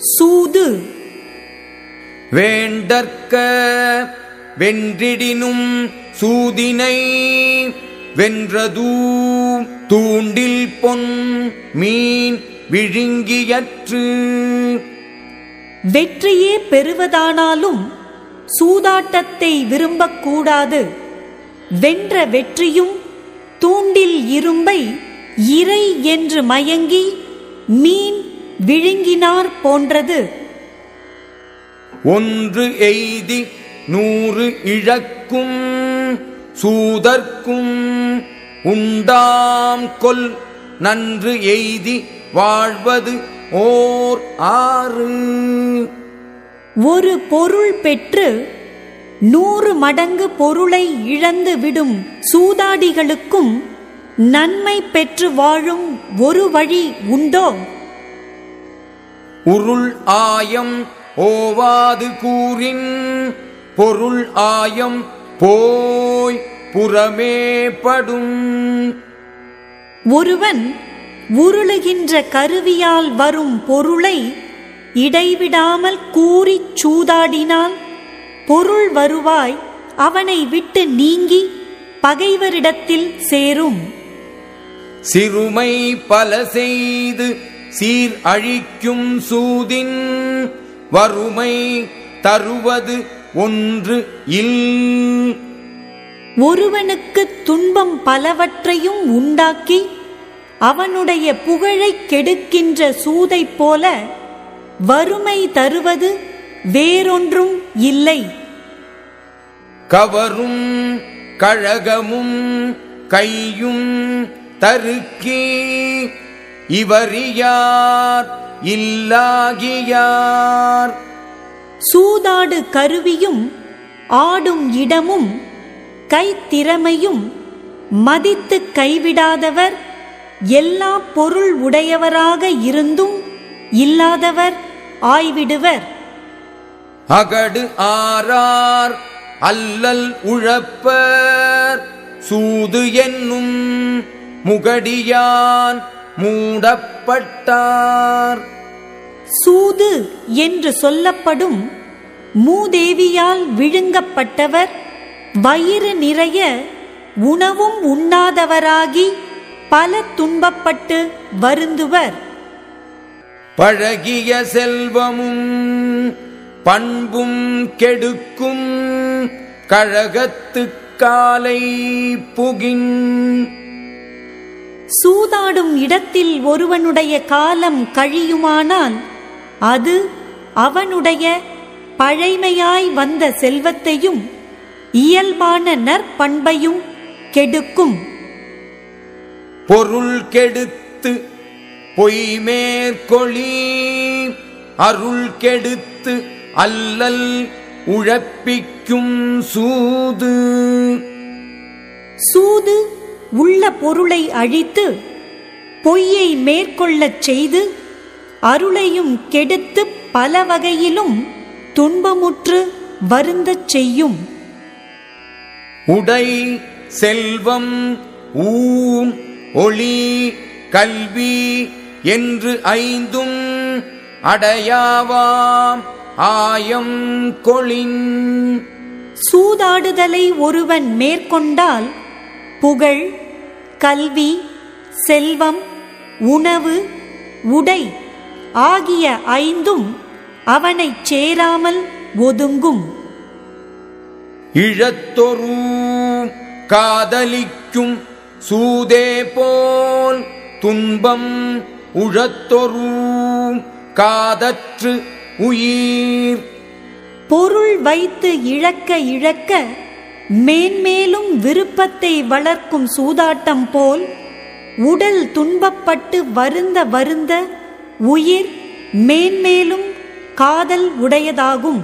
சூது. வேண்டற்க வென்றிடினும் சூதினை வென்றதூ தூண்டில் பொன் மீன் விழுங்கியற்று. வெற்றியே பெறுவதானாலும் சூதாட்டத்தை விரும்பக்கூடாது. வென்ற வெற்றியும் தூண்டில் இரும்பை இறை என்று மயங்கி மீன் விழுங்கினார் போன்றது. ஒன்று எய்தி நூறு இழக்கும் சூதர்க்கும் உண்டாம் கொல் நன்று எய்தி வாழ்வது ஓர் ஆறு. ஒரு பொருள் பெற்று நூறு மடங்கு பொருளை இழந்து விடும் சூதாடிகளுக்கும் நன்மை பெற்று வாழும் ஒரு வழி உண்டோ? உருள் ஆயம் ஓவாது கூறின் பொருள் ஆயம் போய் புறமே படும். ஒருவன் உருளுகின்ற கருவியால் வரும் பொருளை இடைவிடாமல் கூறிச் சூதாடினால் பொருள் வருவாய் அவனை விட்டு நீங்கி பகைவரிடத்தில் சேரும். சிறுமை பல செய்து சீர் அழிக்கும் சூதின் வறுமை தருவது ஒன்று இல். ஒருவனுக்கு துன்பம் பலவற்றையும் உண்டாக்கி அவனுடைய புகழைக் கெடுக்கின்ற சூதைப் போல வறுமை தருவது வேறொன்றும் இல்லை. கவரும் கழகமும் கையும் தருக்கி இவரியார் இல்லாகியார். சூதாடு கருவியும் ஆடும் இடமும் கைத்திறமையும் மதித்து கைவிடாதவர் எல்லா பொருள் உடையவராக இருந்தும் இல்லாதவர் ஆய்விடுவர். அகடு ஆரார் அல்லல் உழப்பர். சூது என்னும் முகடியான் மூடப்பட்டார். சூது என்று சொல்லப்படும் மூதேவியால் விழுங்கப்பட்டவர் வயிறு நிறைய உணவும் உண்ணாதவராகி பல துன்பப்பட்டு வருந்துவர். பழகிய செல்வமும் பண்பும் கெடுக்கும் கழகத்து காலை புகின் சூதாடும் இடத்தில் ஒருவனுடைய காலம் கழியுமானால் அது அவனுடைய பழைமையாய் வந்த செல்வத்தையும் இயல்பான நற்பண்பையும் கெடுக்கும். பொருள் கெடுத்து பொய் மேற்கொளி அருள் கெடுத்து அல்லல் உழப்பிக்கும் சூது. சூது உள்ள பொருளை அழித்து பொய்யை மேற்கொள்ளச் செய்து அருளையும் கெடுத்து பல வகையிலும் துன்பமுற்று வருந்தச் செய்யும். உடை செல்வம் ஊம் ஒளி கல்வி என்று ஐந்தும் அடையாவாம் ஆயம் கொளின். சூதாடுதலை ஒருவன் மேற்கொண்டால் புகழ் கல்வி செல்வம் உணவு உடை ஆகிய ஐந்தும் அவனைச் சேராமல் ஒதுங்கும். இழத்தொரு காதலிக்கும் சூதே போல் துன்பம் உழத்தொரு காதற்று உயிர். பொருள் வைத்து இழக்க இழக்க மேன்மேலும் விருப்பத்தை வளர்க்கும் சூதாட்டம் போல் உடல் துன்பப்பட்டு வருந்த வருந்த உயிர் மேன்மேலும் காதல் உடையதாகும்.